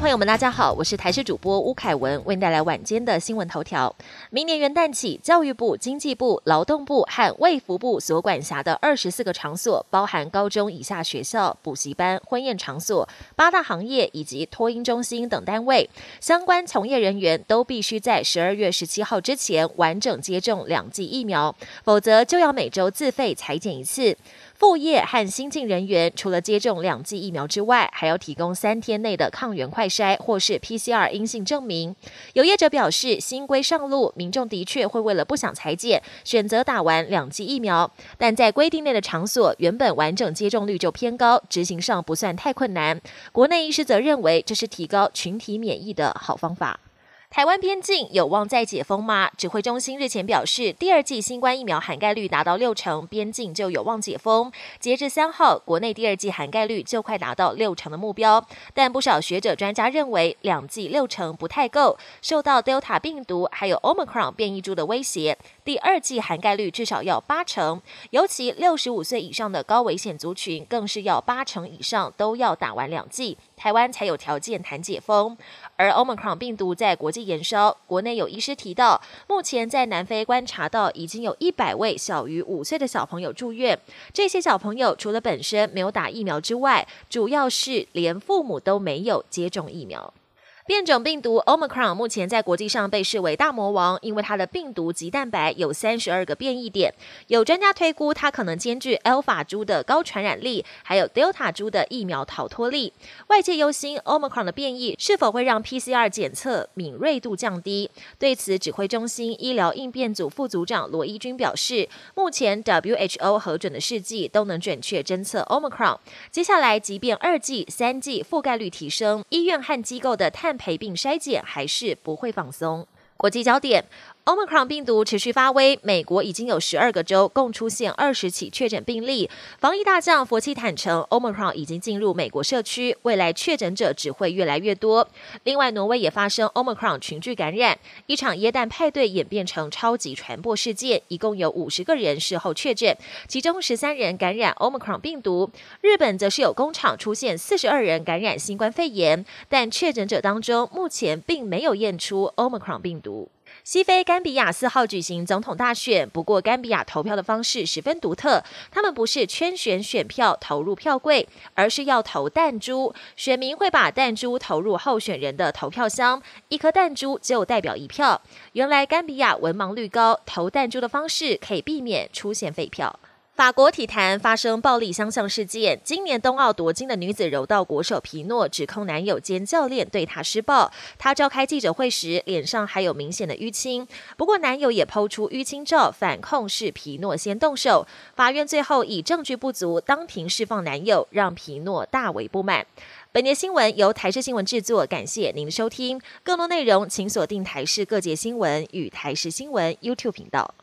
朋友们，大家好，我是台视主播吴凯文，为您带来晚间的新闻头条。明年元旦起，教育部、经济部、劳动部和卫福部所管辖的二十四个场所，包含高中以下学校、补习班、婚宴场所、八大行业以及托婴中心等单位，相关从业人员都必须在十二月十七号之前完整接种两剂疫苗，否则就要每周自费裁剪一次。副业和新进人员除了接种两剂疫苗之外，还要提供三天内的抗原快筛或是 PCR 阴性证明。有业者表示，新规上路，民众的确会为了不想裁剪，选择打完两剂疫苗。但在规定内的场所，原本完整接种率就偏高，执行上不算太困难。国内医师则认为，这是提高群体免疫的好方法。台湾边境有望再解封吗？指挥中心日前表示，第二季新冠疫苗涵盖率达到六成，边境就有望解封。截至三号，国内第二季涵盖率就快达到六成的目标。但不少学者专家认为，两剂六成不太够，受到 Delta 病毒还有 Omicron 变异株的威胁，第二季涵盖率至少要八成。尤其六十五岁以上的高危险族群，更是要八成以上都要打完两剂。台湾才有条件谈解封，而 Omicron 病毒在国际延烧，国内有医师提到，目前在南非观察到已经有一百位小于五岁的小朋友住院，这些小朋友除了本身没有打疫苗之外，主要是连父母都没有接种疫苗。变种病毒 Omicron 目前在国际上被视为大魔王，因为它的病毒及蛋白有三十二个变异点。有专家推估，它可能兼具 Alpha 株的高传染力，还有 Delta 株的疫苗逃脱力。外界忧心 Omicron 的变异是否会让 PCR 检测敏锐度降低。对此，指挥中心医疗应变组副组长罗一军表示，目前 WHO 核准的试剂都能准确侦测 Omicron。接下来，即便二剂、三剂覆盖率提升，医院和机构的探陪病筛检还是不会放松。国际焦点。Omicron 病毒持续发威，美国已经有十二个州共出现二十起确诊病例。防疫大将佛奇坦承，Omicron 已经进入美国社区，未来确诊者只会越来越多。另外，挪威也发生 Omicron 群聚感染，一场耶诞派对演变成超级传播事件，一共有五十个人事后确诊，其中十三人感染 Omicron 病毒。日本则是有工厂出现四十二人感染新冠肺炎，但确诊者当中目前并没有验出 Omicron 病毒。西非甘比亚四号举行总统大选，不过甘比亚投票的方式十分独特，他们不是圈选选票投入票柜，而是要投弹珠，选民会把弹珠投入候选人的投票箱，一颗弹珠就代表一票。原来甘比亚文盲率高，投弹珠的方式可以避免出现废票。法国体坛发生暴力相向事件。今年冬奥夺金的女子柔道国手皮诺指控男友兼教练对她施暴。她召开记者会时，脸上还有明显的淤青。不过男友也抛出淤青照，反控是皮诺先动手。法院最后以证据不足，当庭释放男友，让皮诺大为不满。本节新闻由台视新闻制作，感谢您的收听。更多内容请锁定台视各界新闻与台视新闻 YouTube 频道。